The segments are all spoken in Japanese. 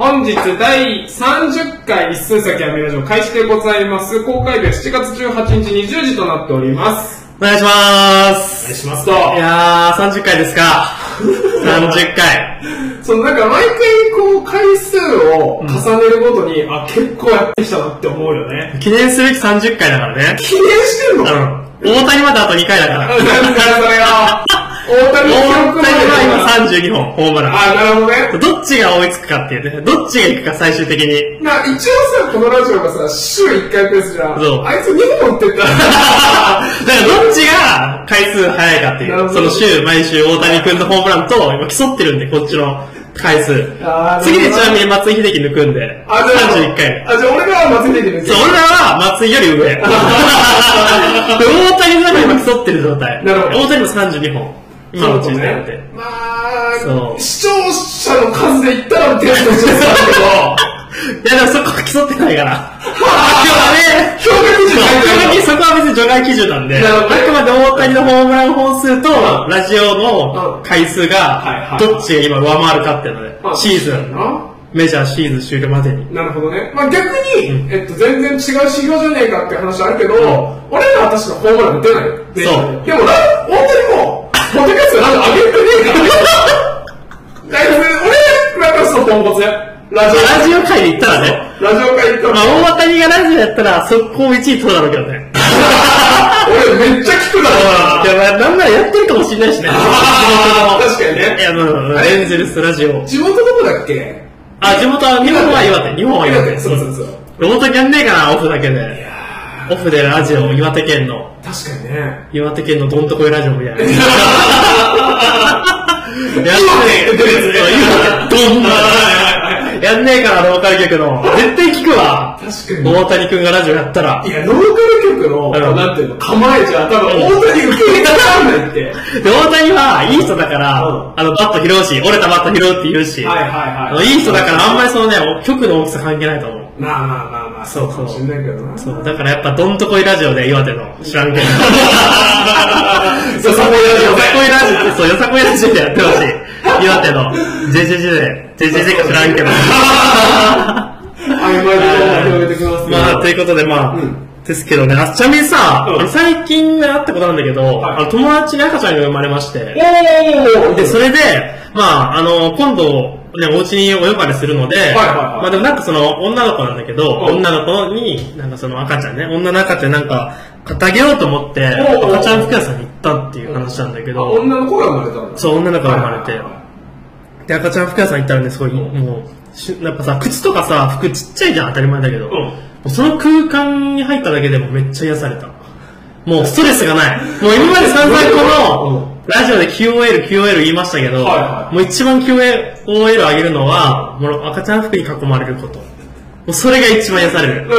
本日第30回一寸先アメラジオ開始でございます。公開日は7月18日20時となっております。お願いしまお願いす。しますと。いやー、30回ですか。30回。そのなんか毎回こう回数を重ねるごとに、あ、結構やってきたなって思うよね。記念すべき30回だからね。記念してんの？うん。大谷まであと2回だから。なんだよそれが。大谷大谷は今32本、ホームラン。あ、なるほどね。どっちが追いつくかっていうね。どっちが行くか最終的に。な、一応さ、このラジオがさ、週1回ペースじゃん。そうあいつ2本打ってったら。だからどっちが回数早いかっていう。その週、毎週大谷君のホームランと今競ってるんで、こっちの回数。次でちなみに松井秀喜抜くんで、あ、じゃあ、31回。あ、じゃあ俺が松井秀喜そう、俺らは松井より上。で、大谷の今競ってる状態。なるほど大谷も32本。今のうちになって。まあ、視聴者の数で言ったらテストしてたけど、いや、でもそこは競ってないから。今日はね、評価基準書いそこは別に除外基準なんで、あくまで大谷のホームラン本数とう、ん。ラジオの回数はいがは、い。どっちが今上回るかっていうので。あ、シーズン、な。メジャーシーズン終了までに。なるほどね。まあ逆に、えっと、全然違う指標じゃねえかって話あるけど、俺らは確かホームラン出ないよ。出ない。そう。でもな、大谷も、ポッドキャストなんか上げてねえからね。だいぶ俺らからするとポンコツや。ラジオ。ラジオ界で言ったらね、ラジオ会行ったら、まあ大谷がラジオやったら速攻1位取るだろうけどね。俺めっちゃ聞くだろな。いや、まあなんならやってるかもしれないしね。確かにねいや、もう、エンゼルスラジオ。地元どこだっけあ、地元は、日本は岩手。日本は岩手。そうそうそう。大谷やんねえかな、オフだけで。オフでラジオ、岩手県の。確かにね。岩手県のどんとこいラジオみたいな。やってね岩手出るやつねどんな。やんねえから、ローカル局の。絶対聞くわ。確かに。大谷くんがラジオやったら。いや、ローカル局の、うんなんていうの、構えじゃ、多分、大谷受け入れたらんないって。で、大谷はいい人だから、うんあの、バット拾うし、折れたバット拾うって言うし、はいはいはいいい人だから、あんまりそのね、局の大きさ関係ないと思う。まあまあまあまあ、そうかもしれないけどな。そう、だからやっぱ、どんとこいラジオで岩手の知らんけど。そう、そこやるよよさこいラジオ、そう、よさこいラジオでやってほしい。岩手の、JJJ で、JJJ か知らんけど。曖昧に広げてきます。まあ、ということで、まあ、んですけどね、あちなみにさ、うん最近あったことなんだけど、はいあの友達に赤ちゃんが生まれまして、で、それで、まあ、あの、今度、ね、お家にお呼ばれするので、はいはいまあでもなんかその、女の子なんだけど、うん。女の子に、なんかその赤ちゃんね、女の赤ちゃんなんか、買ってあげようと思って、赤ちゃん服屋さんに行ったっていう話なんだけど、女の子が生まれたんだ。そう、女の子が生まれて。はいはいは、で、赤ちゃん服屋さん行ったらね、すごい、もう、しやっぱさ、靴とかさ、服ちっちゃいじゃん、当たり前だけど、うん。その空間に入っただけでもめっちゃ癒された。もうストレスがない。もう今まで散々この、ラジオで QOL、QOL 言いましたけど、はいはいもう一番 QOL 上げるのは、もう赤ちゃん服に囲まれること。もうそれが一番癒される。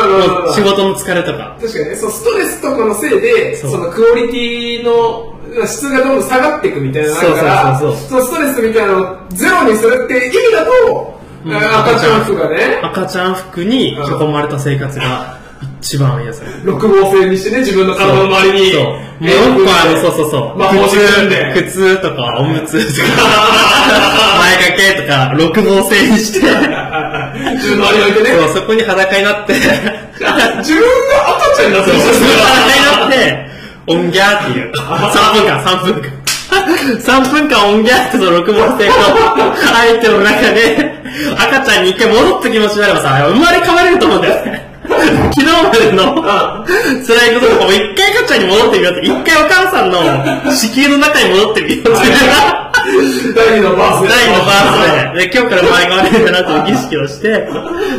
仕事の疲れとか。確かにね、そうストレスとかのせいで、そそうのクオリティの質がどんどん下がっていくみたいなのがあるから、そうそうそうのストレスみたいなのをゼロにするって意味だと、うん赤ちゃん服がね、赤ちゃん服に囲まれた生活が一番癒される。六芒星にしてね、自分の体の周りに、そう。もう一個あの、そうそうそう。まあ。靴、靴とか、おむつとか、前掛けとか、六芒星にして、自分の周りに置いてね。そう、そこに裸になって、自分が赤ちゃんになってそう、るそこに裸になって、オンギャーっていう。3分間、3分間。3分間オンギャーってその六芒星の相手の中で、赤ちゃんに一回戻った気持ちになればさ、生まれ変われると思うんだよね。昨日までの辛いこととかも一回赤ちゃんに戻ってみようって、一回お母さんの子宮の中に戻ってみようって。第二のバースデー。第2のバースデー。で、今日から生まれ変われるんだなという儀式をして、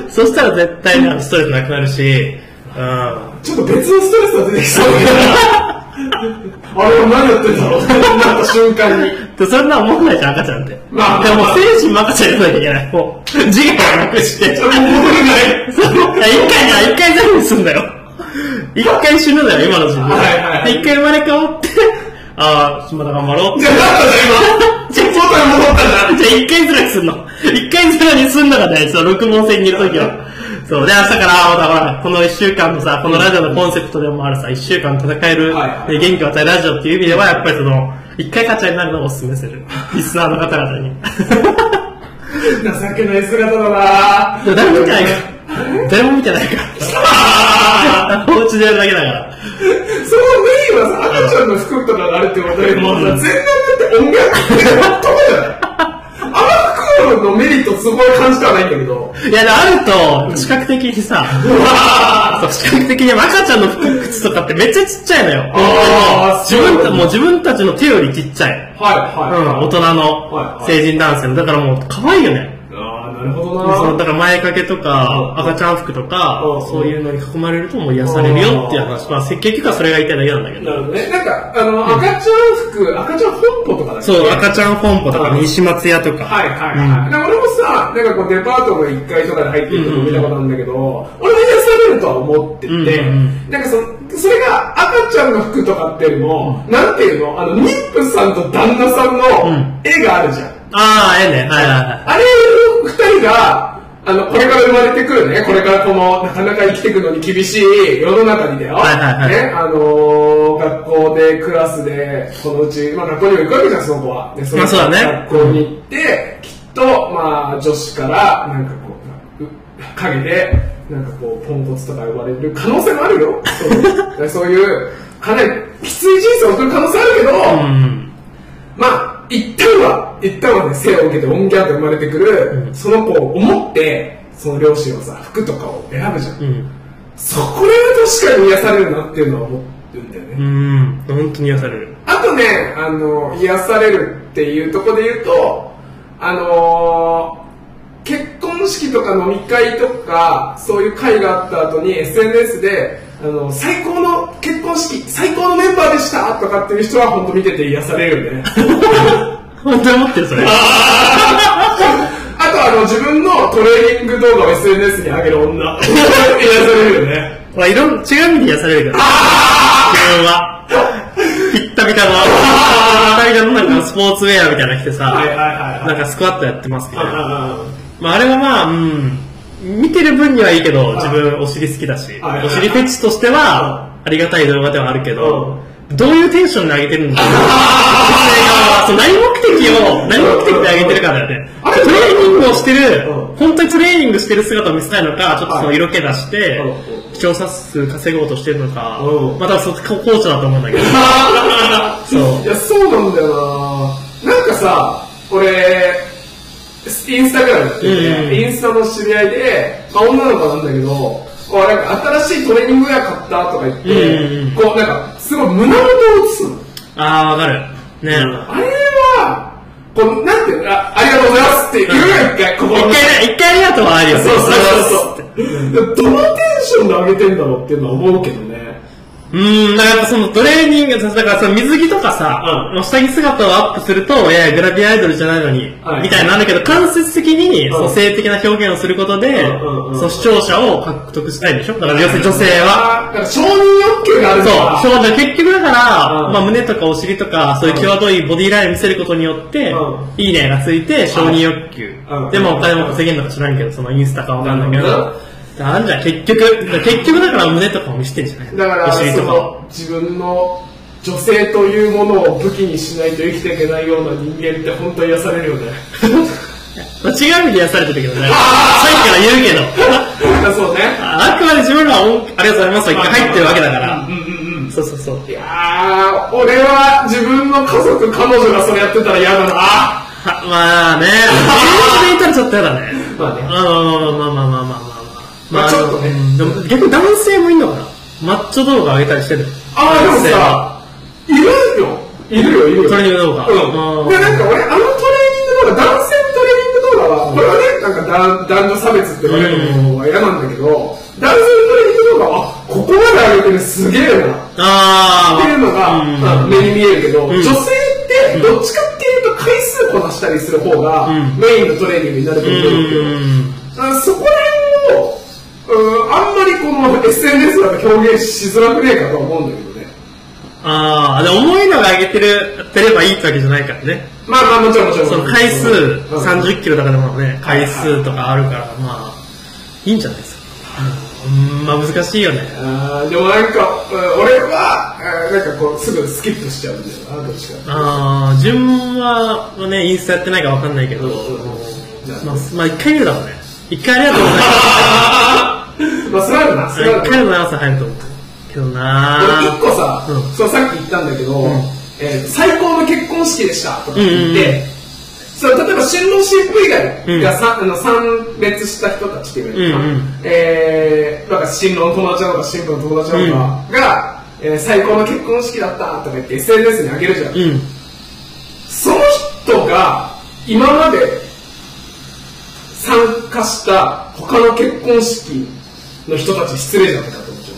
そしたら絶対ストレスなくなるし、うん。ちょっと別のストレスが出てきそう。あれは何やってんだろうなった瞬間に。で、そんな思んないじゃん、赤ちゃんって。まあでも、精神も赤ちゃんやらなきゃいけない。もう、自我をなくして。それも戻れない。そ ういや一回な、一回ゼロにすんだよ。一回死ぬんだよ、今の自分。はいはいはいで一回生まれ変わって、ああ、まだ頑張ろうってじ。ゃあ、な じゃあ今。元に戻ったじゃん。じゃあ一回ゼロにすんの。一回ゼロにすんのが大事。そう、六問線にいるときは。そう。で、明日から、ほら、この一週間のさ、このラジオのコンセプトでもあるさ、一週間戦える、元気を与えるラジオっていう意味では、やっぱりその、一回勝ちになるのをお勧めする。リスナーの方々に。情けない姿だな誰も見てないから。誰も見てないから。お家でやるだけだから。そのメインはさ、赤ちゃんの服とかがあるってことでもうさ、全裸になって音楽ってとこじゃない？あのメリットすごい感じてはないんだけど。いや、であると、視覚的にさ、そう視覚的に赤ちゃんの服、靴とかってめっちゃちっちゃいのよ。自分た、もう自分たちの手よりちっちゃい。はい、はい。うん、大人はいのはい成人男性の。だからもう可愛いよね。なるほどそのなだから前掛けとか、うん。赤ちゃん服とかうん、そういうのに囲まれるともう癒されるよっていう話。まあ、結局はそれが言いたいだけなんだけど。なるほどね。なんか、あの、赤ちゃん服、赤ちゃん本舗とかだっけ？そう、赤ちゃん本舗とか、うん。西松屋とか。はいはいはい。で俺もさ、なんかこうデパートの1階とかで入ってるとこ見たことあるんだけど、俺も癒されるとは思ってて、なんかそそれが赤ちゃんの服とかっていうよりも、なんていうの？あの、妊婦さんと旦那さんの絵があるじゃん。ああ、ええね。はいはいはい。あれ二人が、あの、これから生まれてくるね、これからこの、なかなか生きていくのに厳しい世の中にだよ。はいはいはいね、あのー学校で、クラスで、このうち、まあ学校にも行くわけじゃん、その子は。で、その学校に行って、きっと、まあ、女子から、なんかこう、う陰で、なんかこう、ポンコツとか呼ばれる可能性もあるよ。そう そういう、かなりきつい人生を送る可能性あるけど、うん。まあ、一旦は、一旦はね、生を受けて、オンギャーと生まれてくる、その子を思って、その両親はさ、服とかを選ぶじゃん。うん。そこれは確かに癒されるなっていうのは思ってるんだよね。うん。本当に癒される。あとね、あの、癒されるっていうところで言うと、あのー結婚式とか飲み会とか、そういう会があった後に SNS で、あの、最高の結婚式、最高のメンバーでしたとかっていう人は本当見てて癒されるよね。本当に思ってる、それ。あとあの、自分のトレーニング動画を SNS に上げる女。癒されるよね。まあ、いろん、違う意味で癒されるけど。自分は。ピッタピタの、ピッタピタのなんかスポーツウェアみたいなの着てさ、はいはいはいはいなんかスクワットやってますけど、あまああれはまあ、うん、見てる分にはいいけど、自分お尻好きだし、お尻フェチとしては、ありがたい動画ではあるけど、どういうテンションで上げてるのか、女性側はそう何目的を、何目的で上げてるかだよね。トレーニングをしてるうん、本当にトレーニングしてる姿を見せたいのか、ちょっとその色気出してうん、視聴者数稼ごうとしてるのかうん、またそこコーチだと思うんだけど。そ ういや、そうなんだよな。なんかさ、俺、インスタグラムっていうね、うんインスタの知り合いで、まあ、女の子なんだけど、こうなんか新しいトレーニングウェア買ったとか言って、うんうんこうなんか、すごい胸元を映すの。あー、わかる。ねあれは、こう、なんていうのあありがとうございますって言うよ、一回、ここ一回、一回ありがとうはあるよね。そうそうそうそう。どのテンションで上げてんだろうっていうのは思うけどね。うーん、だからそのトレーニング、だからその水着とかさ、うん。下着姿をアップすると、いやいや、グラビアアイドルじゃないのに、はい。みたいになるけど、間接的に、ん。その性的な表現をすることで、うんその視聴者を獲得したいんでしょ？だから要するに女性は。あー。だから承認欲求があるそうから。、そう。だから結局だから、うん。まあ胸とかお尻とか、そういう際どいボディラインを見せることによって、うん。いいねがついて、承認欲求。うん。でもお金も稼げるのか知らんけど、そのインスタかわかんないけど、なんじゃん、結局、結局だから胸とかも見せてんじゃないだからそ。の自分の女性というものを武器にしないと生きていけないような人間って本当に癒されるよね まあ、違う意味で癒されてるけどね。さっきから言うけど。だ そうねああくまで自分らはおありがとうございますと一回入ってるわけだから。うんうんうんそうそうそう。いやー俺は自分の家族彼女がそれやってたら嫌だなはまあね、現実で言ったらちょっと嫌だね。まあねまあまあまあまあまあまあまあまあ。まあちょっとねうん。でも逆に男性もいんのかな？マッチョ動画上げたりしてる。あーでもさいるよ。いるよいるよ。トレーニング動画。うん。うんでなんか俺あのトレーニング動画男性のトレーニング動画はこれはねなんか男男女差別って言われるのは嫌なんだけど男性のトレーニング動画はあここまで上げてるすげえな。ああ。っていうのが、目に見えるけど、ん。女性ってどっちかっていうと回数こなしたりする方が、うん。メインのトレーニングになるとう思うんだけど、そこら辺を、うん、あんまりこの SNS だと表現しづらくねえかとは思うんだけどね。ああ、で重いのが上げてる、てればいいってわけじゃないからね。まあまあもちろんもちろん。その回数、うん30キロとかでもね、回数とかあるから、まあ、いいんじゃないですか。うん、まあ難しいよね。あーでもなんか、うん俺は、なんかこう、すぐスキップしちゃうんだよな、どっちか。ああ、順はね、インスタやってないかわかんないけど、まあ、まあ、一回見るだろうね。一回ありがとうございあ。まあ、それあるな。それある一回ありがとうございます入ると思う。けどな俺一個さ、うん。そうさっき言ったんだけど、ん。えー最高の結婚式でしたとか言って、うんうんうん。そう例えば新郎新婦以外うん。がさ、あの参列した人たちっていうか、うんうん。えーなんか新郎の友達なのか新婦の友達なのかが、えー最高の結婚式だったとか言って SNS に上げるじゃん、うん。その人が今まで参加した他の結婚式の人たち失礼じゃないかと思っちゃ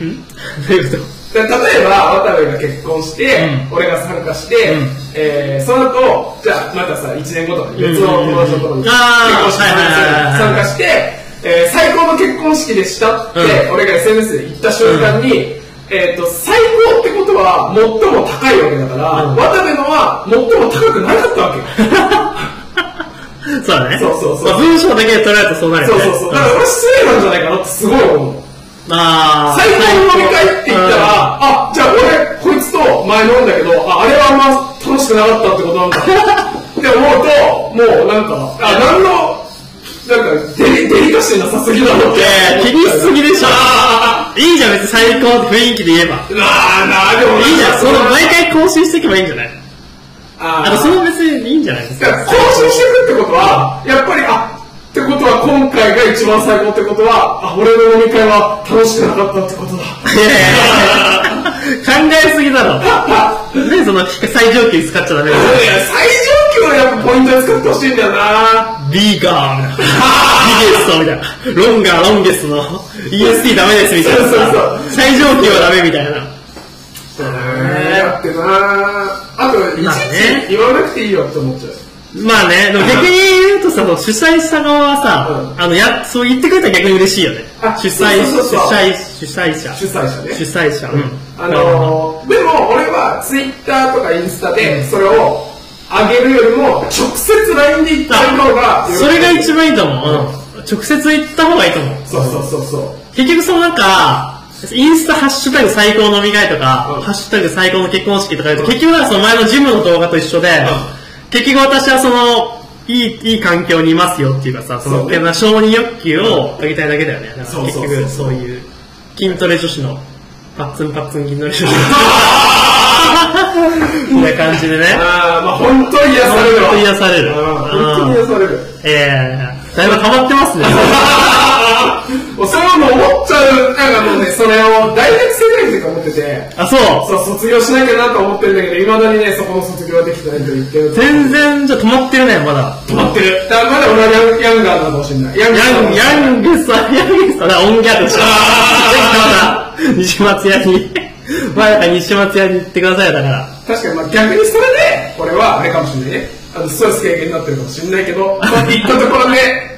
ううんど ういうことで例えば渡部が結婚して、うん。俺が参加して、うんえーその後じゃあまたさ1年後とかに別の友達のところに結婚式参加して、えー最高の結婚式でしたって、うん。俺が SNS で言った瞬間に、えー、と最高ってことは最も高いわけだから、うん。渡部のは最も高くなかったわけよ そうだね。そうそうそうまあ文章だけで取られるとそうなるよね。そうそうそうだから俺失礼なんじゃないかなってすごい思うあー最高の飲み会って言ったら、あ、じゃあ俺、こいつと前飲んだけど、あ、あれはあんま楽しくなかったってことなんだ。って思うと、もうなんか、あ、なんの、なんかデリ、デリカシーなさすぎだろって。気にしすぎでしょあ いいじゃん、別に最高って雰囲気で言えば。ーなあなあ、でもいいじゃん、その毎前回更新していけばいいんじゃない？ああと、その別にいいんじゃないですか？更新していくってことは、やっぱり、あ、ってことは今回が一番最高ってことは、あ、俺の飲み会は楽しくなかったってことだ。考えすぎだろ。ねその最上級使っちゃダメだや最上級はやっぱポイントで使ってほしいんだよなビーガーみたいな。ビゲストみたいな。ロンガー、ロンゲストの EST ダメですみたいなそうそうさ。最上級はダメみたいな。ねやってなあと、いちい言わなくていいよって思っちゃう。まあね、でも逆に言うとさ、主催者側はさ、うんあの、や、そう言ってくれたら逆に嬉しいよねあ。主催、主催、主催者。主催者ね主催者。うん。あのー、でも俺はツイッターとかインスタでそれを上げるよりも直接 LINE で言った方がそれが一番いいと思う。うん。直接言った方がいいと思う。そうそうそうそう結局そのなんか、インスタハッシュタグ最高飲み会とか、うん。ハッシュタグ最高の結婚式とか言うと、結局なんかその前のジムの動画と一緒で、結局私はその、いい、いい環境にいますよっていうかさ、その、ね。承認欲求を上げたいだけだよね。そうそうそう局そういう、筋トレ女子の、パッツンパッツン筋トレ女子の、こんな感じでね。ああまあ本当に癒されるわ。本当に癒される。うん。本当に癒される。えー、だいぶ溜まってますね。もうそういうの思っちゃうなんかもうねそれを大学生ぐらいの時から思っててあ、そう。そう卒業しなきゃなと思ってるんだけどいまだにねそこの卒業はできてないと言ってる全然、じゃあ止まってるね、まだ。止まってるだからまだ俺はヤンヤンガーなのかもしれないヤンヤン、グさ、ヤングさ、だ、音ギャルでしょ。あぜひまた、西松屋に、まあ、だ西松屋に行ってくださいよ、だから。確かにまあ逆にそれで俺はあれかもしれないねあのストレス軽減になってるかもしれないけどまあ言ったところで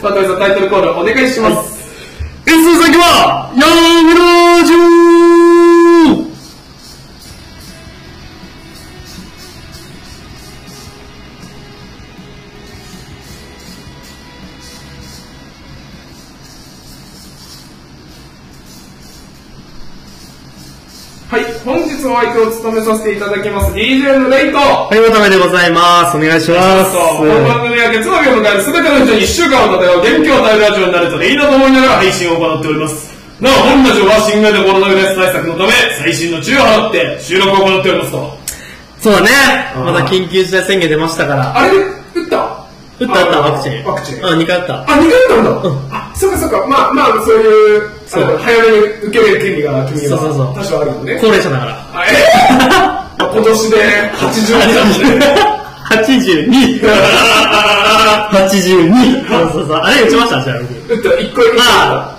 渡辺さんタイトルコールお願いします、S 先は、やめろ本日お相手を務めさせていただきます DJ のレイトはい、渡辺でございます。お願いします。この番組は月曜日を迎える全ての人に1週間を漂う元気を与えるラジオになるといいなと思いながら配信を行っておりますなお本ラジオは新型コロナウイルス対策のため最新の注意を払って収録を行っておりますとそうだね。まだ緊急事態宣言出ましたから。あれ？打った？打った打った、あのワクチン。ワクチンうん、2回打った。あ、二回打ったんだ。あ、そうかそうか。まあまあ、そういう、そう早めに受ける権利が君にはそうそうそう多少あるよね。高齢者だから。あえー 今年で80になってね。82。82。そうそうそう。あれ打ちました？ちなみに。打った、一個一個。あ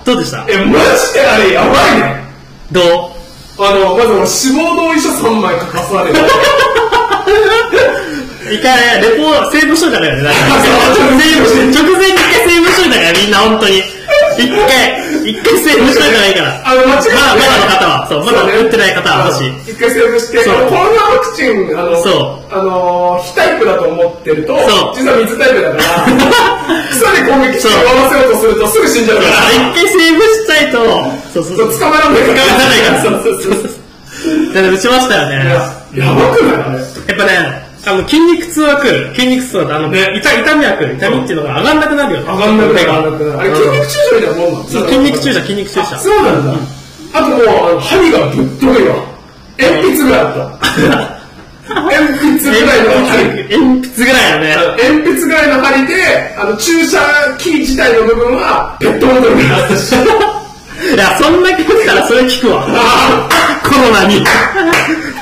あ、どうでした？え、マジであれやばいね。どう？あの、まず俺死亡同意書3枚書かされる。一回ね、レポ、セーブしといたからね。だか らセーブし直前に一回セーブしといたから、みんな本当に。一回、一回セーブしといた方がいいから。あの、間違ってまだ、まだの方は、そう、まだ打ってない方は、もし。一回セーブして、コロナワクチン、あの、そあの、非タイプだと思ってると、そう実は水タイプだから、草で攻撃して終わらせようとするとすぐ死んじゃうから。一回セーブしちゃいと、そうそうそう。そう捕まらないから。捕まらないからそうそうそう。だから打ちましたよね。やばくないあれ。やっぱね、あの、筋肉痛は来る。筋肉痛は、あの、ね痛痛みは来る。痛みっていうのが上がんなくなるよね。上がんなくなる、上がんなくなる。あれ、うん筋肉注射みたいなもんなのそう筋肉注射、筋肉注射。そうなんだ。あともう、あの、針がぶっといわ。鉛筆ぐらいあった。鉛筆ぐらいの針。鉛筆ぐらいだね。鉛筆ぐらいの針で、あの、注射器自体の部分は、ペットボトルになったし。いや、そんだけ打ったらそれ効くわ。コロナに。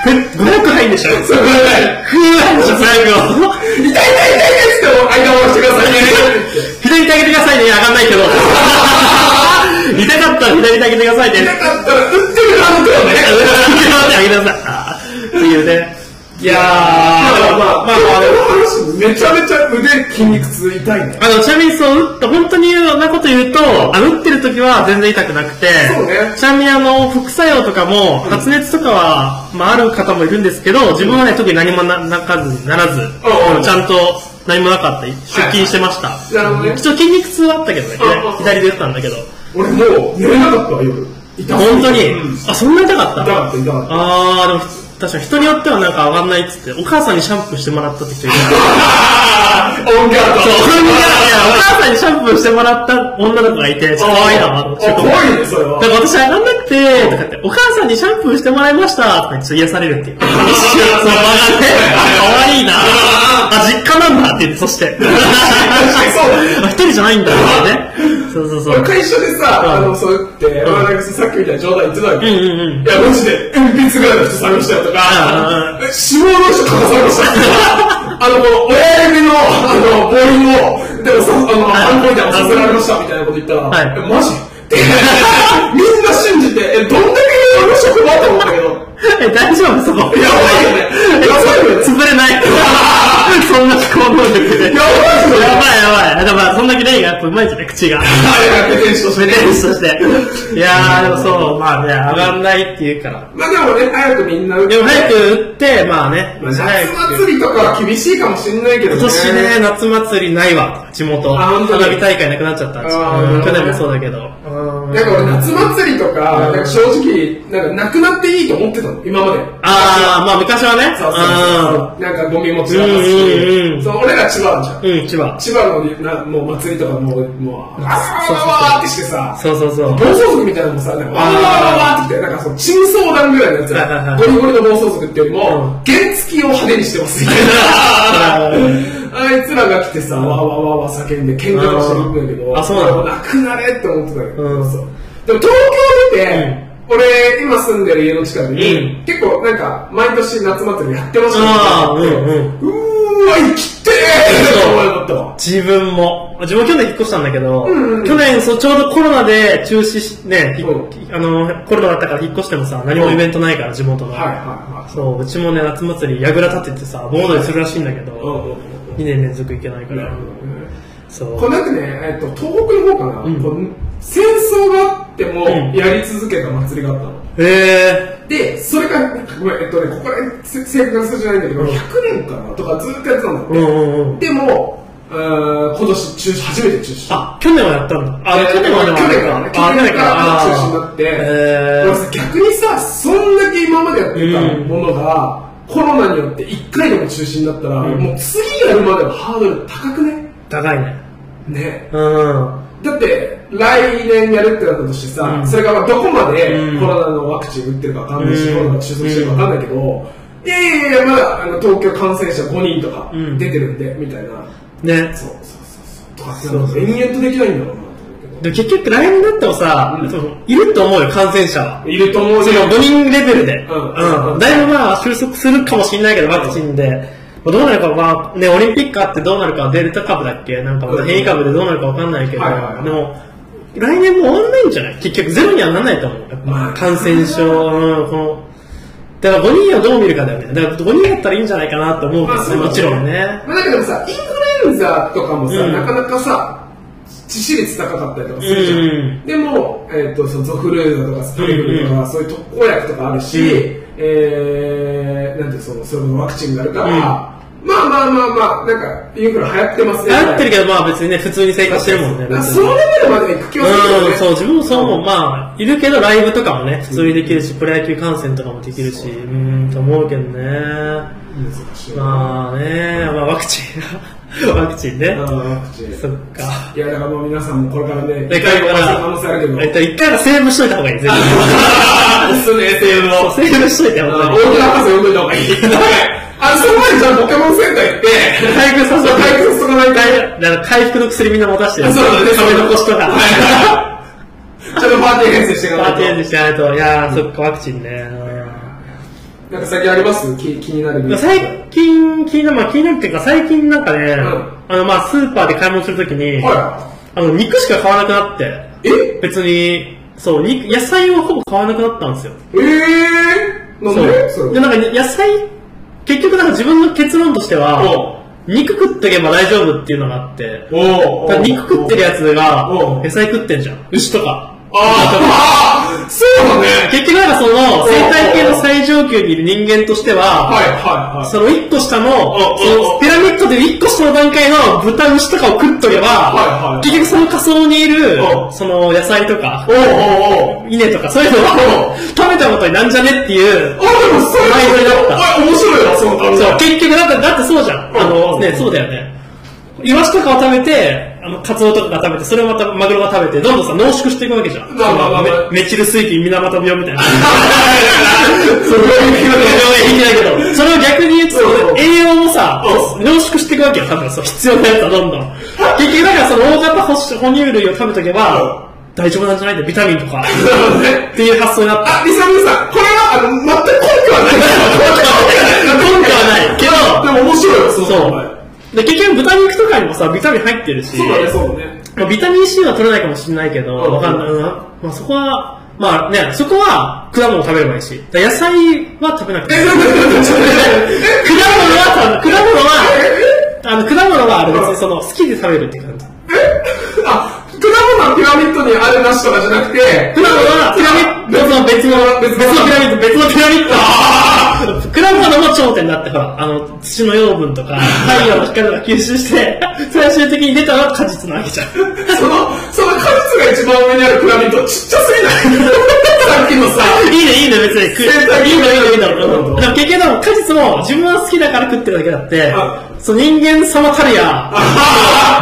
500入んでしょそれぐらい。ふーでしょ、最後。痛い痛い痛い痛いって間を押してくださいね。左手上げてくださいね、上がんないけど。痛かったら左手上げてくださいね。痛かったら、打ってるなのとね。上げてください。っていうね。いやー、まあまあ、あ、まあまあ、話、めちゃめちゃ腕筋肉痛痛いね。あの、ちなみにそう、打った、本当に言うなこと言うと、あ、打ってる時は全然痛くなくて、そうねちなみにあの、副作用とかも、発熱とかは、まあ、ある方もいるんですけど、自分はね、特に何もななかず、ならず、ちゃんと何もなかった、出勤してました。なるほどね。一応筋肉痛はあったけどね、左で打ったんだけど。俺もう寝れなかったわ、夜。痛本当に、あ、そんな痛かった痛かった、痛かった。あー、でも、確かに人によってはなんか上がんないっつって、お母さんにシャンプーしてもらったって人いる。お母さんにシャンプーしてもらった女の子がいて、ちょっと可愛いな、怖いね、それは。だから私上がんなくて、とかって、お母さんにシャンプーしてもらいました、とか言って癒されるっていう。そう、上がって、あ、可愛いな。あ、実家なんだって言って、そして。一人じゃないんだってね。そうそうそう。俺会社でさ、あの、そう言って、まあなんかさっきみたいな冗談言ってたわけ。うんうんうん。いや、マジで、鉛筆ぐらいの人探したよとかうんうん、え死亡の人書かされました。あの、もう、親指の、あの、ボールを、でもさ、あの、ハンコみたいなのさせられましたみたいなこと言ったら、はい。え、マジ？って。みんな信じて、え、どんだけ俺の職場と思ったけど、え、大丈夫そこ。やばいよね。やばいよね。潰れない？そんな思考能力で。やばい。やばいやばい。でもまあ、そんだけレイがやっぱうまいじゃない、口が。はい、ペテン師としてメテンスとして。いやー、でもそう、まあね、上がんないって言うから。まあでもね、早くみんな打ってでも早く打って、まあね、まあ夏。祭りとかは厳しいかもしれないけどね。今年ね、夏祭りないわ、地元。花火大会なくなっちゃった。去年もそうだけど。なんか俺夏祭りとか、正直、なんかなくなっていいと思ってたの、今まで。あー、まあ昔はね。そうそう。なんかゴミ持ちだうんうんうんし、そう俺ら千葉じゃん。うん、うん、千葉。千葉のなもう祭りとかもう、もう、あーってしてさ、そうそうそう。暴走族みたいなのもさ、なんかわーわーってきて、なんかその、チン相談ぐらいのやつはいはいはい。ゴリゴリの暴走族ってよりも、原付を派手にしてます。みたいな。あいつらが来てさ、わーわーわーわー叫んで喧嘩をしてるんだけど、あそうなの？なくなれって思ってたけど、でも東京出て、俺、今住んでる家の近くに、うん結構なんか、毎年夏祭りやってましたうんうんうーわ、生きてーって。自分も。自分も去年引っ越したんだけど、んうん去年そうちょうどコロナで中止し、ね、あの、コロナだったから引っ越してもさ、何もイベントないから、地元の。はいはいはい。そう、うちもね、夏祭り、櫓立ててさ、盆踊りするらしいんだけど、うんうんうん2年連続行けないから。そう。これなんかね、えっと、東北の方かな、戦争があってもうんやり続けた祭りがあったの。へで、それが、ごめん、えっとね、ここら辺せ正確な数字じゃないんだけど、100年かなとかずっとやってたんだって。ー。うんうんうん。でも、今年中止、初めて中止。あ、去年はやったんだ。あ、えー去年は去年から去年から。中止になってへ俺さ、逆にさ、そんだけ今までやってたものが、コロナによって1回でも中止になったら、うんもう次やるまでのハードル高くね？高いね。ね。うん。だって、来年やるってなったとしてさ、うんそれがまあどこまでうんコロナのワクチン打ってるかわかんないし、うんコロナが収束してるかわかんないけど、いやいやいや、まだあの東京感染者5人とかうん出てるんで、みたいな。ね。そうそうそうそう。とか延々とできないんだろうなでも結局来年だってもさ、うんいると思うよ、感染者は。ど。いると思うそのよ。5人レベルで。うんうん。だいぶまあ収束するかもしれないけど、ワクチンで。どうなるかまあね、オリンピックあってどうなるか、デルタ株だっけ？なんかまた変異株でどうなるかわかんないけど、はいはいはいでも、来年も終わんないんじゃない？結局ゼロにはならないと思う。まあ感染症、うん、この、だから5人をどう見るかだよね。だから5人だったらいいんじゃないかなと思うけどね、もちろんね。まあ、だけどさ、インフルエンザとかもさ、うん。なかなかさ、致死率高かったりとかするじゃん。うんでも、えっ、と、そのゾフルーザとかスタミフルとか、そういう特効薬とかあるし、うん。えー、なんていうのその、そのワクチンがあるから、ままあまあまあまあ、なんか、インフラ流行ってます流ね。行ってるけど、まあ別にね、普通に生活してるもんね。そのレベルまで行く気はするけどね。うん、そう、自分もそう思う。まあ、いるけど、ライブとかもね、普通にできるし、プロ野球観戦とかもできるし、うん、と思うけどね。まあね、まあワクチン。ワクチンね。あーワクチンそっか。いや、だからもう皆さんもこれからね、で、回ら、可能性あるけど。えっと、一回はセーブしといた方がいい、全部。おすね、セーブそう、セーブしといて、本当に。大きな博士呼んどいた方がいい。あ、その前にじゃあポケモンセンター行って、回復させそう回復させとかないと。だから回復の薬みんな持たしてる。そうだね。壁残しとか。ちょっとパーティー編成していかないと。パーティーにしないと。いやー、そっか、ワクチンね。なんか最近あります？気気になるうん最近、気になる、まあ気になるっていうか、最近なんかね、んあの、まあスーパーで買い物するときに、はあの、肉しか買わなくなって、い。え？別に、そう、肉、野菜をほぼ買わなくなったんですよ。えー？なんで？で、なんか野菜、結局なんか自分の結論としては、肉食ってけば大丈夫っていうのがあって、肉食ってるやつが野菜食ってんじゃん。牛とか。ああ、そうだね。結局なんかその生態系の最上級にいる人間としては、はいはいはい。その一個下の、おそのピラミッドで一個下の段階の豚牛とかを食っとけば、はいはい。結局その仮想にいるお、その野菜とか稲とかそういうのを食べたことになんじゃねっていう、あ、でもそれ、前乗りだった。あ面白そう、結局だって、だってそうじゃん。あの、うんね、そうだよね。イワシとかを食べて、あの、カツオとかが食べて、それをまたマグロが食べて、どんどんさ、濃縮していくわけじゃん。メメチル水菌水俣病みたいな。すごいけないけど、それを逆に言ううんと、栄養もさう、濃縮していくわけよ、多分そう、必要なやつはどんどん。結局だからその大型哺哺乳類を食べとけば、大丈夫なんじゃない？んだよ、ビタミンとか。っていう発想になった。あ、リサミさん、これは、あの、全く 根拠はない。根拠はないけどでも面白いよ、そのそう。で、結局豚肉とかにもさ、ビタミン入ってるし。そうだね、そうだね。まあ、ビタミン C は取れないかもしれないけど、うんわかんない。うんまあ、そこは、まあね、そこは果物を食べればいいし。野菜は食べなくていい。果物は、果物は、あの、果物はあれ別にその、好きで食べるって感じ。あ、果物はピラミッドにあるなしとかじゃなくて、果物はピラミッドの別の、別のピラミッド、別のピラミッド。果物も頂点だってほら、あの、土の養分とか、太陽の光とか吸収して、最終的に出たのは果実なわけじゃん。その、その果実が一番上にあるピラミッドちっちゃすぎない？さっきのさ、いいね、いいね、別に。くいい生態系の、いいの、いいの。うんでも結局でも果実も自分は好きだから食ってるだけだってあ、そう人間様たるや、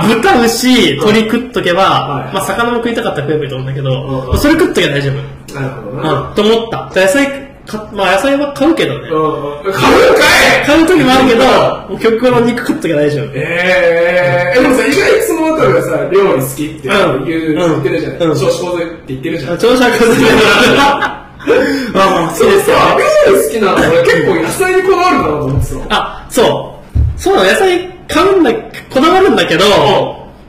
豚、牛、鳥食っとけばは、いまあ魚も食いたかったら食えばいいと思うんだけうんど、それ食っとけば大丈夫。なるほどな。うん、と思った。野菜、かまあ野菜は買うけどね。うん。買うんかい買う時もあるけど、もう極論の肉食っとけば大丈夫。えー、えでもさ、意外とそのあたりがさ、料理好きって言う、うん言ってるじゃない。うん少子高生って言ってるじゃん。朝食は好きだまあまあ好きですよ。さ、料理好きなの俺結構野菜にこだわるかなと思ってた。あ、そう。そうなの、野菜買うんだ、こだわるんだけど、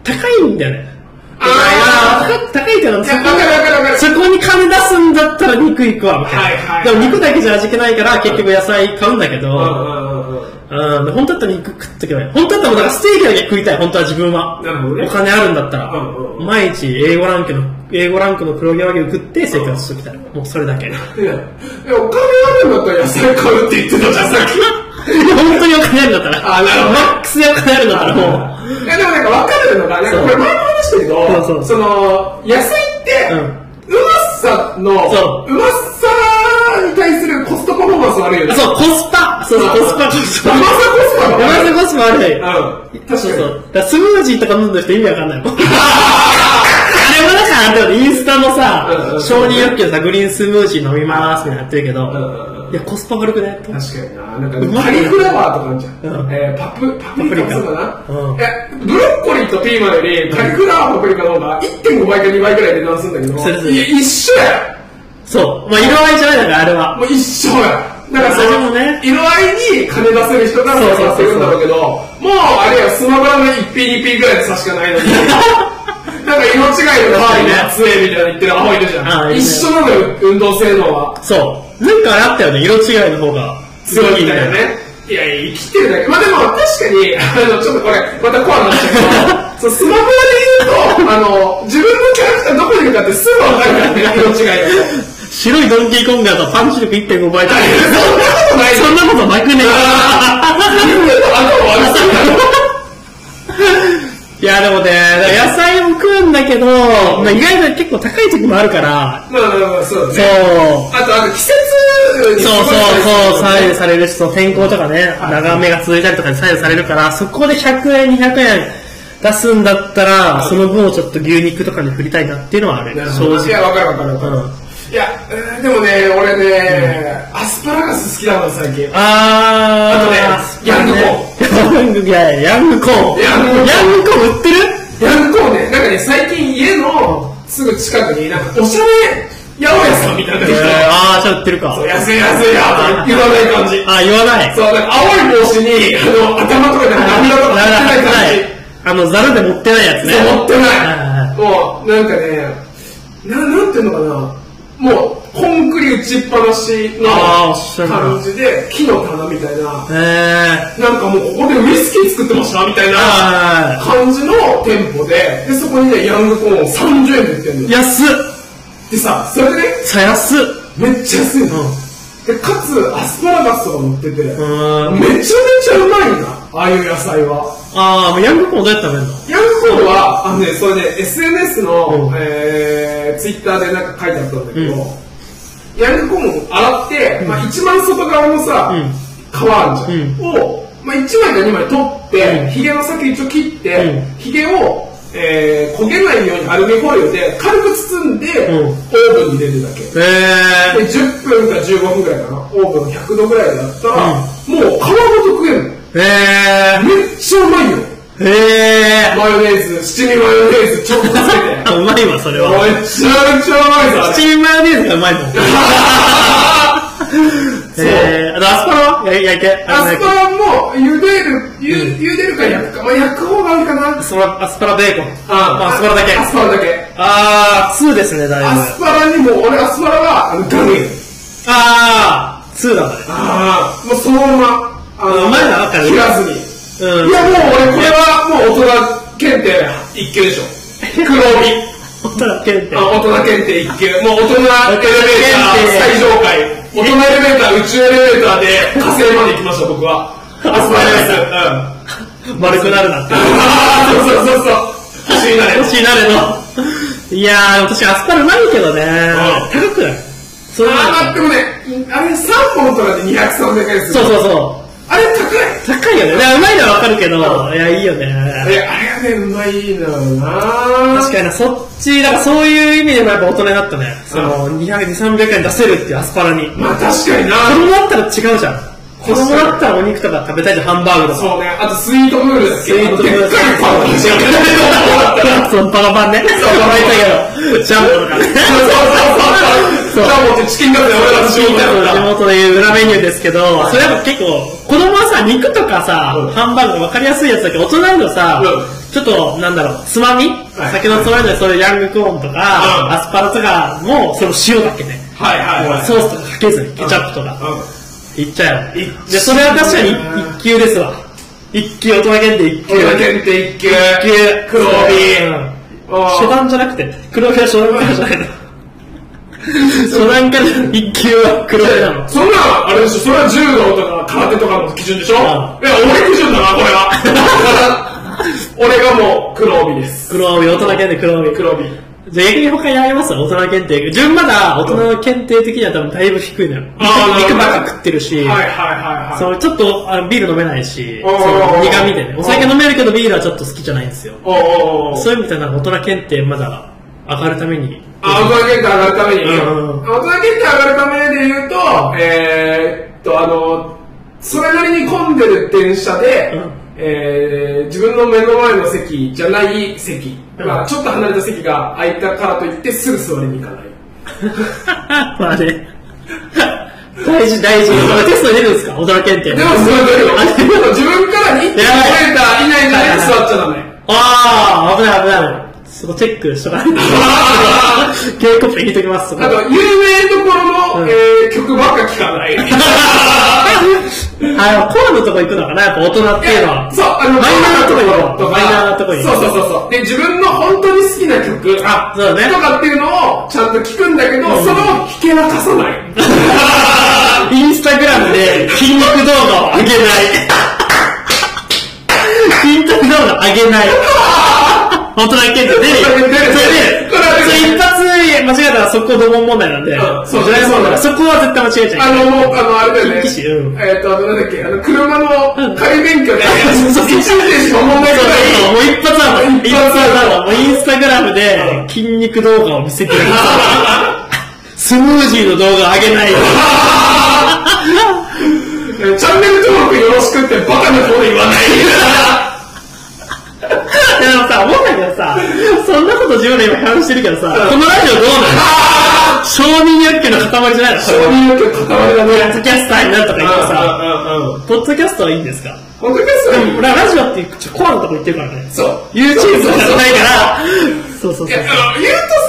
高いんだよね。あ高高いけど、そこに金出すんだったら肉行くわ、みたいな。はいはいでも肉だけじゃ味気ないから、結局野菜買うんだけど、うん本当だったら肉食っとけばいい。本当だったらだからステーキだけ食いたい、本当は自分は。なるほどねお金あるんだったら。うんうんうん毎日 A5 ランクの、A5 ランクの黒毛和牛食って生活しておきたい。もうそれだけ。いや、いや、お金あるんだったら野菜買うって言ってたじゃん、さっき。本当にお金あるんだったら。あなるほどマックスでお金あるんだったらもう。いや、でもなんか分かるのが、なんかこれ前も話したけど、その、野菜って、うんさの、そうまさに対するコストパフォーマンス悪いよね。あそう、コスパそうそう、コスパ。うまさコスパが山悪い。瀬コスパ悪い。うん。確かに。そうそう。だからスムージーとか飲んでる人意味わかんないもん。あれもだからインスタのうんさう、ん承認欲求でさ、グリーンスムージー飲みますみたいなやってるけどいや、コスパ悪くね確かにな。なんかカリフラワーとかあるじゃん。うんえーパプ、パプリカそうだな。うんえ、ブロッコリーとピーマンより、カリフラワーパプリカの方が1.5倍か2倍くらいで値段するんだけど、するするいや一緒やそう。まあ、色合いじゃないんだから、あれは。もう一緒や。だからその、ね色合いに金出せる人がそうそるんだろうけど、もうあれや、スマブラの 1P2P ぐらいの差しかないのに、なんか色違いのカーリーが強いみたいな言ってるアホいるじゃん。一緒なのよ、運動性能は。そう。なんかあったよね、色違いの方が強いみたいなね。いや、生きてるだけ。まあでも確かに、あの、ちょっとこれ、またコアになっちゃうけど、そうスマブラで言うと、あの、自分のキャラクターどこにいるかってすぐわかるからね、色違いだと。白いドンキーコンガーとパンチ力1.5倍とか。そんなことないそんなことなくねいや、でもね、野菜も食うんだけど、まあ、意外と結構高い時もあるから、まあまあまあ、そうだそう。ね。あと、あと季節にそうそうそう、左右されるし、その天候とかね、はい長雨が続いたりとかで左右されるから、そこで100円、200円出すんだったら、その分をちょっと牛肉とかに振りたいなっていうのはある。なるほどいや、わかるわかるわかる。うんいや、えーでもね、俺ね、アスパラガス好きだもん、最近。あー、あとねヤングコーン。ヤング、いやいやヤングコーン。ヤングコーンヤングコーン売ってる？ヤングコーンね、なんかね、最近家のすぐ近くに、なんかおしゃれ八百屋さんみたいなのがであー、じゃあ売ってるか。そう安い安いやと言わない感じ。あ、言わない。そう、なんか青い帽子に、あの、頭とかで涙とかな貼ってない感じ。あの、ザルで持ってないやつね。そう、持ってないもう、なんかね、ななんていうのかな、もう、コンクリ打ちっぱなしの感じで、木の棚みたいな、えなんかもうここでウイスキー作ってましたみたいー。なは感じの店舗で、で、そこにね、ヤングコーンを30円で売ってんの。安っでさ、それで？ね、さ、安っめっちゃ安いの。で、かつ、アスパラガスとか乗ってて、うーん。めちゃめちゃうまいんだ、ああいう野菜は。あー、ヤングコーンどうやって食べるの？ヤングコーンは、あのね、それね、SNS の、うんえー、ツイッターでなんか書いてあったんだけど、ヤングコーンを洗って、まあ一番外側のさ、うん皮あるじゃん。を、まあ1枚か2枚取って、うんヒゲの先一応切って、うんヒゲを、えー、焦げないようにアルミホイルで軽く包んで、うんオーブンに入れるだけ。えで、10分か15分ぐらいかな。オーブン100度ぐらいだったら、もう皮ごと食えるの。ー。えめっちゃうまいよ。ー。えー。マヨネーズ、七味マヨネーズ、ちょっとつけて。あ、うまいわ、それは。めちゃめちゃうまいぞ、あれ。チームマヨネーズがうまいもん。えー、あとアスパラは？や焼いて。アスパラも茹でる、ゆ茹でるか焼くか。まあ、焼く方がいいかな。アスパラ、アスパラベーコン。あアスパラだけ。アスパラだけ。あー、2ですね、だいぶ。アスパラにも、俺アスパラは、あの、ガネあー、2だね。ああ、もうそのまま、あうまいなわかる切らずに。うん。いや、もう俺、これはもう大人検定一級でしょ。黒帯。大人検定。あ大人検定一級。もう大人エレベーター最上階。大人エレベーター、宇宙エレベーターで火星まで行きました、僕は。アスパラです。うん。丸くなるなって。あーそうそうそうそう。星になれ。欲しいなれの。いやー、私アスパラうまいけどね。高くない？それあー、でもね、あれ3本とかで200、300円する。そうそうそう。あれ高い。高いよね。だからうまいのはわかるけど、いや、いいよね。え、あれがね、うまいのよな確かにな、そっち、だからそういう意味でもやっぱ大人になったね。その、200、300円出せるっていうアスパラに。まあ確かにな子供だったら違うじゃん。子供だったらお肉とか食べたいじゃん、ハンバーグとか。そうね、あとスイートムールスイートムールでっかいパンが違う。そのパラパンね。そう、パラいたけ？ど、ジャンボとかね。そうそうそうそう。じゃあもうチキンカツで俺らの仕事やった地元でいう裏メニューですけど、それやっぱ結構、子供はさ、肉とかさ、うんハンバーグ分かりやすいやつだけど、大人だとさ、うんちょっと、なんだろう、つまみ、はい先のつまみでそれヤングコーンとか、うんアスパラとかも、その塩だけね。はいはいはい。ソースとかかけずに、ケチャップとか。ういっちゃうで、それは確かに一級ですわ。一級、大人限定一級。ん。大人検定一級。一級。黒帯。うん初段じゃなくて、黒帯は初段じゃないの。初段から一級は黒帯なの。そんな、あれでしょ、それは柔道とか空手とかの基準でしょ？いんや、俺基準だな、これは。俺がもう黒帯です。黒帯、大人検定黒帯。黒帯。じゃあ逆に他にあります？大人検定。自分まだ大人の検定的には多分だいぶ低いのよ。肉肉ばっか食ってるし、はいはいはいはい。そのちょっとあのビール飲めないし、その苦味でね。お酒飲めるけどビールはちょっと好きじゃないんですよ。そういう意味でなんか大人検定まだ上がるために。あ、大人検定上がるために、うんうん大人検定上がるためで言うと、えー、っと、あの、それなりに混んでる電車で、うんえー、自分の目の前の席じゃない席、うんまあ、ちょっと離れた席が空いたからといってすぐ座りに行かない。まあね。大事大事。テスト出るんですか？大人検定。でも座るよ。あでも自分から2.5メーター以内じゃないと座っちゃダメ。あー、危ない危ない。そこチェックしとかないと。警告引いときます。そこあと、有名どころの、うんえー曲ばっか聴かない。あの、コアのとこ行くのかな？やっぱ大人っていうのは。そう、あの、マイナーなとこ行こうマイナーなとこ行こうそうそうそうそう。で、自分の本当に好きな曲、あそうだねとかっていうのを、ちちゃんと聞くんだけど、それをひけらかさない。インスタグラムで筋肉動画を上げない。筋トレ動画上げない。本当だっけって出るよ。それで、それ一発間違えたら速攻ドボン問題なんで、うんそうだそこは絶対間違えちゃいけあない。の、あの、あれだよね。えっと、あの、なんだっけ、あの、車のうん仮免許で、そうそう一時停止の問題そうがない。もう一発あるの。一発ある発あるの。もうインスタグラムで筋肉動画を見せてる。スムージーの動画上げない。えチャンネル登録よろしくってバカなこと言わない。でもさ、思うんだけどさ、そんなこと自分で今批判してるけどさ、このラジオどうなの？承認欲求の塊じゃないの承認欲求の塊だポッね。ドキャスターになるとか言ってさ。ポッドキャストはいいんですか？本当ですでも、ララジオってちょコアなとこ言ってるからね。そう。YouTube じゃないから、そうそうそう言うと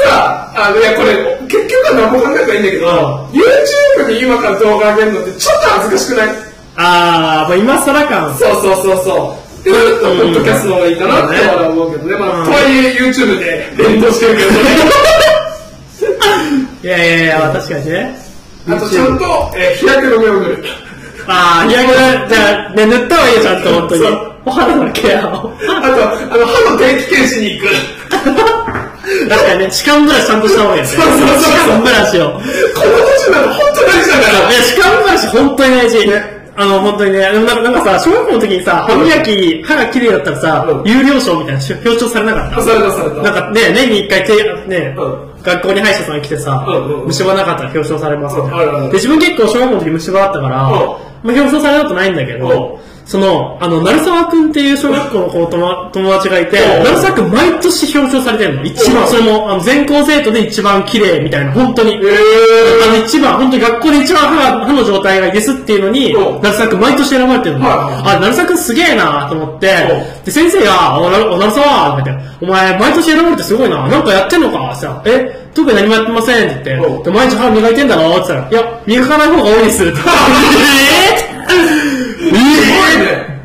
さ、あの、いや、これ、結局は何も考えたらいいんだけど、YouTube に今から動画上げるのってちょっと恥ずかしくない？あー、まあ今更感。そうそうそうそう。ってなると、ポッドキャストの方がいいかなって俺は思うけどね。まあ、とはいえ YouTube で連動してるけどね。いやいやいや、確かにね。あと、ちゃん。と、えー日焼け止めを塗る。あー、日焼け止め、じゃあ、ね、塗った方がいいよ、ちゃん。と、本当に。お肌のケアを。あと、あの、歯の定期検診に行く。確かにね、歯間ブラシちゃん。とした方がいいよね。そうそうそう歯間ブラシを。この年なの本当大事だから。いや、歯間ブラシ本当に大事。あの、本当にね、でもなんかさ、小学校の時にさ、歯磨き、歯が綺麗だったらさうん、有料賞みたいな表彰されなかった？されたされた。なんかね、年に一回て、ねう、学校に歯医者さん来てさうんうんうん、虫歯なかったら表彰されますみたいな。うんあるあるで、自分結構小学校の時虫歯あったから、まあ表彰されたことないんだけど、その、あの、鳴沢くんっていう小学校の子友友達がいて、うん。鳴沢くん毎年表彰されてるの。一番、うん。それも、あの全校生徒で一番綺麗みたいな、本当に。えあの一番、本当に学校で一番歯が歯の状態がいいですっていうのにうん、成沢くん毎年選ばれてるの。はい。あ、成沢くんすげえなと思って。う、で、先生が、お、なお成沢とか言って、お前毎年選ばれてすごいな、なんかやってんのかさ、え、特に何もやってませんって言うん。って、で毎日歯磨いてんだろって言ったら、いや、磨かない方が多いです。っ て。えー、すごいね。ー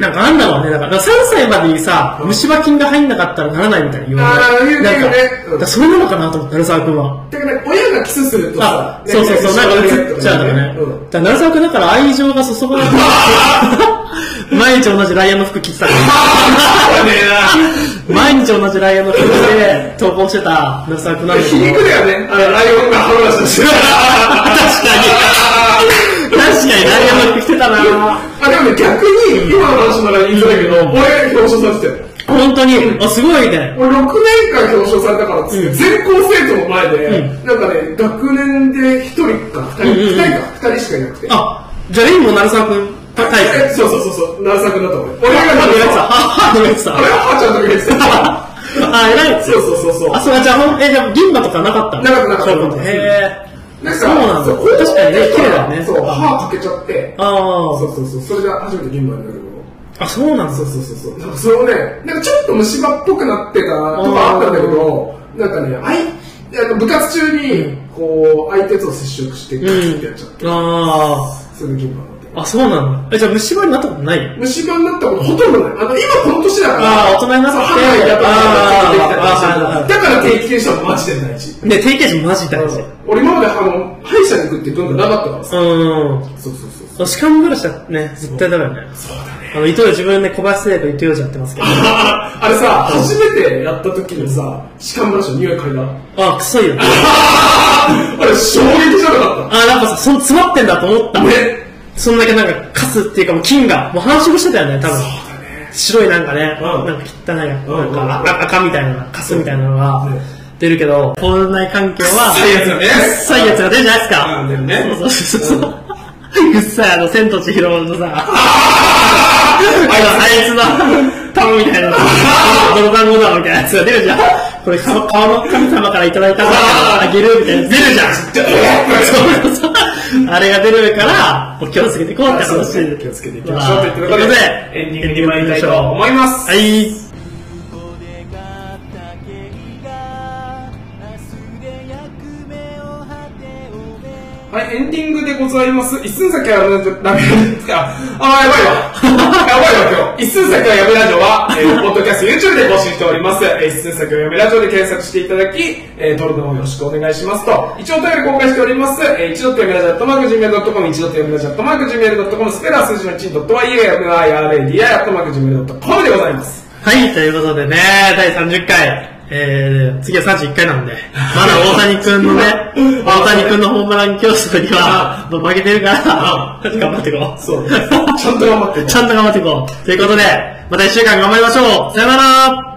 なんかなんだろうね、だから3歳までにさ、虫歯菌が入んなかったらならないみたいな言われなんか、ねうんだからそれなのかなと思って、成沢くんは。だからね、親がキスするとさあ、、そうそうそう、なんか映っちゃうん。だから、鳴沢くんだから愛情が注がれて 毎日同じライアンの服着てたから。あね毎日同じライアンの服着て投稿してた鳴沢くんなんだけ皮肉ど。だよね。あの、ライオンが歯ブラシしてる。確かに ライアンの服着てたなあ、でもね、逆に、今の話なら言いづらいけど、俺表彰されてたよ。本当に、あ、すごいね。俺6年間表彰されたからっつって、うん全校生徒の前で、うなんかね、学年で1人か2人、うんうんうん2人か2人しかいなくて。あ、じゃあレイも鳴沢くんタイえプ。そうそうそうそう、奈良作だった俺。俺歯がのやつさ、歯のやつさ。俺は母ちゃんとか言ってた。あ、偉いやつ。そうそうそうそう。あ、そう、じゃあ、え、じゃあ、銀歯とかなかったなかったなかったへでそうなんだ確かにね綺麗だよねそう、歯かけちゃってー。。あそうそうそう、それで初めて銀歯になる。あ。あ、そうなんだそう。そうそうそう。なんかそれをね、なんかちょっと虫歯っぽくなってたとかあったんだけど、なんかね、あいあの部活中に、こう、相手と接触して、ガッてやっちゃって、あそれで銀歯。あ。あ、そうなんだ。え、じゃあ虫歯になったことない？虫歯になったことほとんどない。あの、今この年だから、あー大人になってそう歯がやっだから定期検診はマジで大事。ね、定型肢マジ大事。俺今まであの、歯医者に行くって文化なかったからさ。うん。そうそうそう。歯間ブラシはね、絶対ダメだね。そうだね。あの、伊藤自分で小林製薬伊藤洋やってますけど。あれさ、初めてやった時のさ、歯間ブラシの匂い嗅いだ？あ、くそいよね。あれ衝撃じゃなかっあ、なんかさ、その詰まってんだと思った。た。ね。そんだけなんか、カスっていうかもう菌が、もう繁殖してたよね、多分。白いなんかね、うん。なんか汚い、なん。うんか赤赤みたいな、カスみたいなのがうん。出るけど、腸内環境は、臭いやつだね臭いやつが出るじゃないですか。うん。出るね。そうそうそうそう。うっさい、あの、千と千尋のさ、あいつの、タンみたいな、泥団子だみたいなやつが出るじゃん。これ、顔顔の神様からいただいたからあげるみたいな出るじゃん。あれが出るから、もう気をつけていこうって話。気をつけていきましょうということで、エンディングに参りたいと思います。はい。はい、エンディングでございます。一寸先はラメですかあ、やばいわ。やばいわ今日。一寸先はやめラジオは、えー、ポッドキャスト YouTube で更新しております。えー、一寸先はやめラジオで検索していただき、えー、登録の方よろしくお願いしますと。一応お便り公開しております。えー、一度とやめラジオ、アットマーク Gmail.com、一度とやめラジオ、アットマーク Gmail.com、スペラー数字の1、ドット YAMIRADI、アットマーク Gmail.com でございます。はい、ということでね、第30回。えー、次は31回なんで、まだ大谷くんのね、大谷くんのホームラン競争には、まあ負けてるから、頑張っていこう。そう。ちゃんと頑張っていこうちゃんと頑張っていこう。ということで、また1週間頑張りましょうさよなら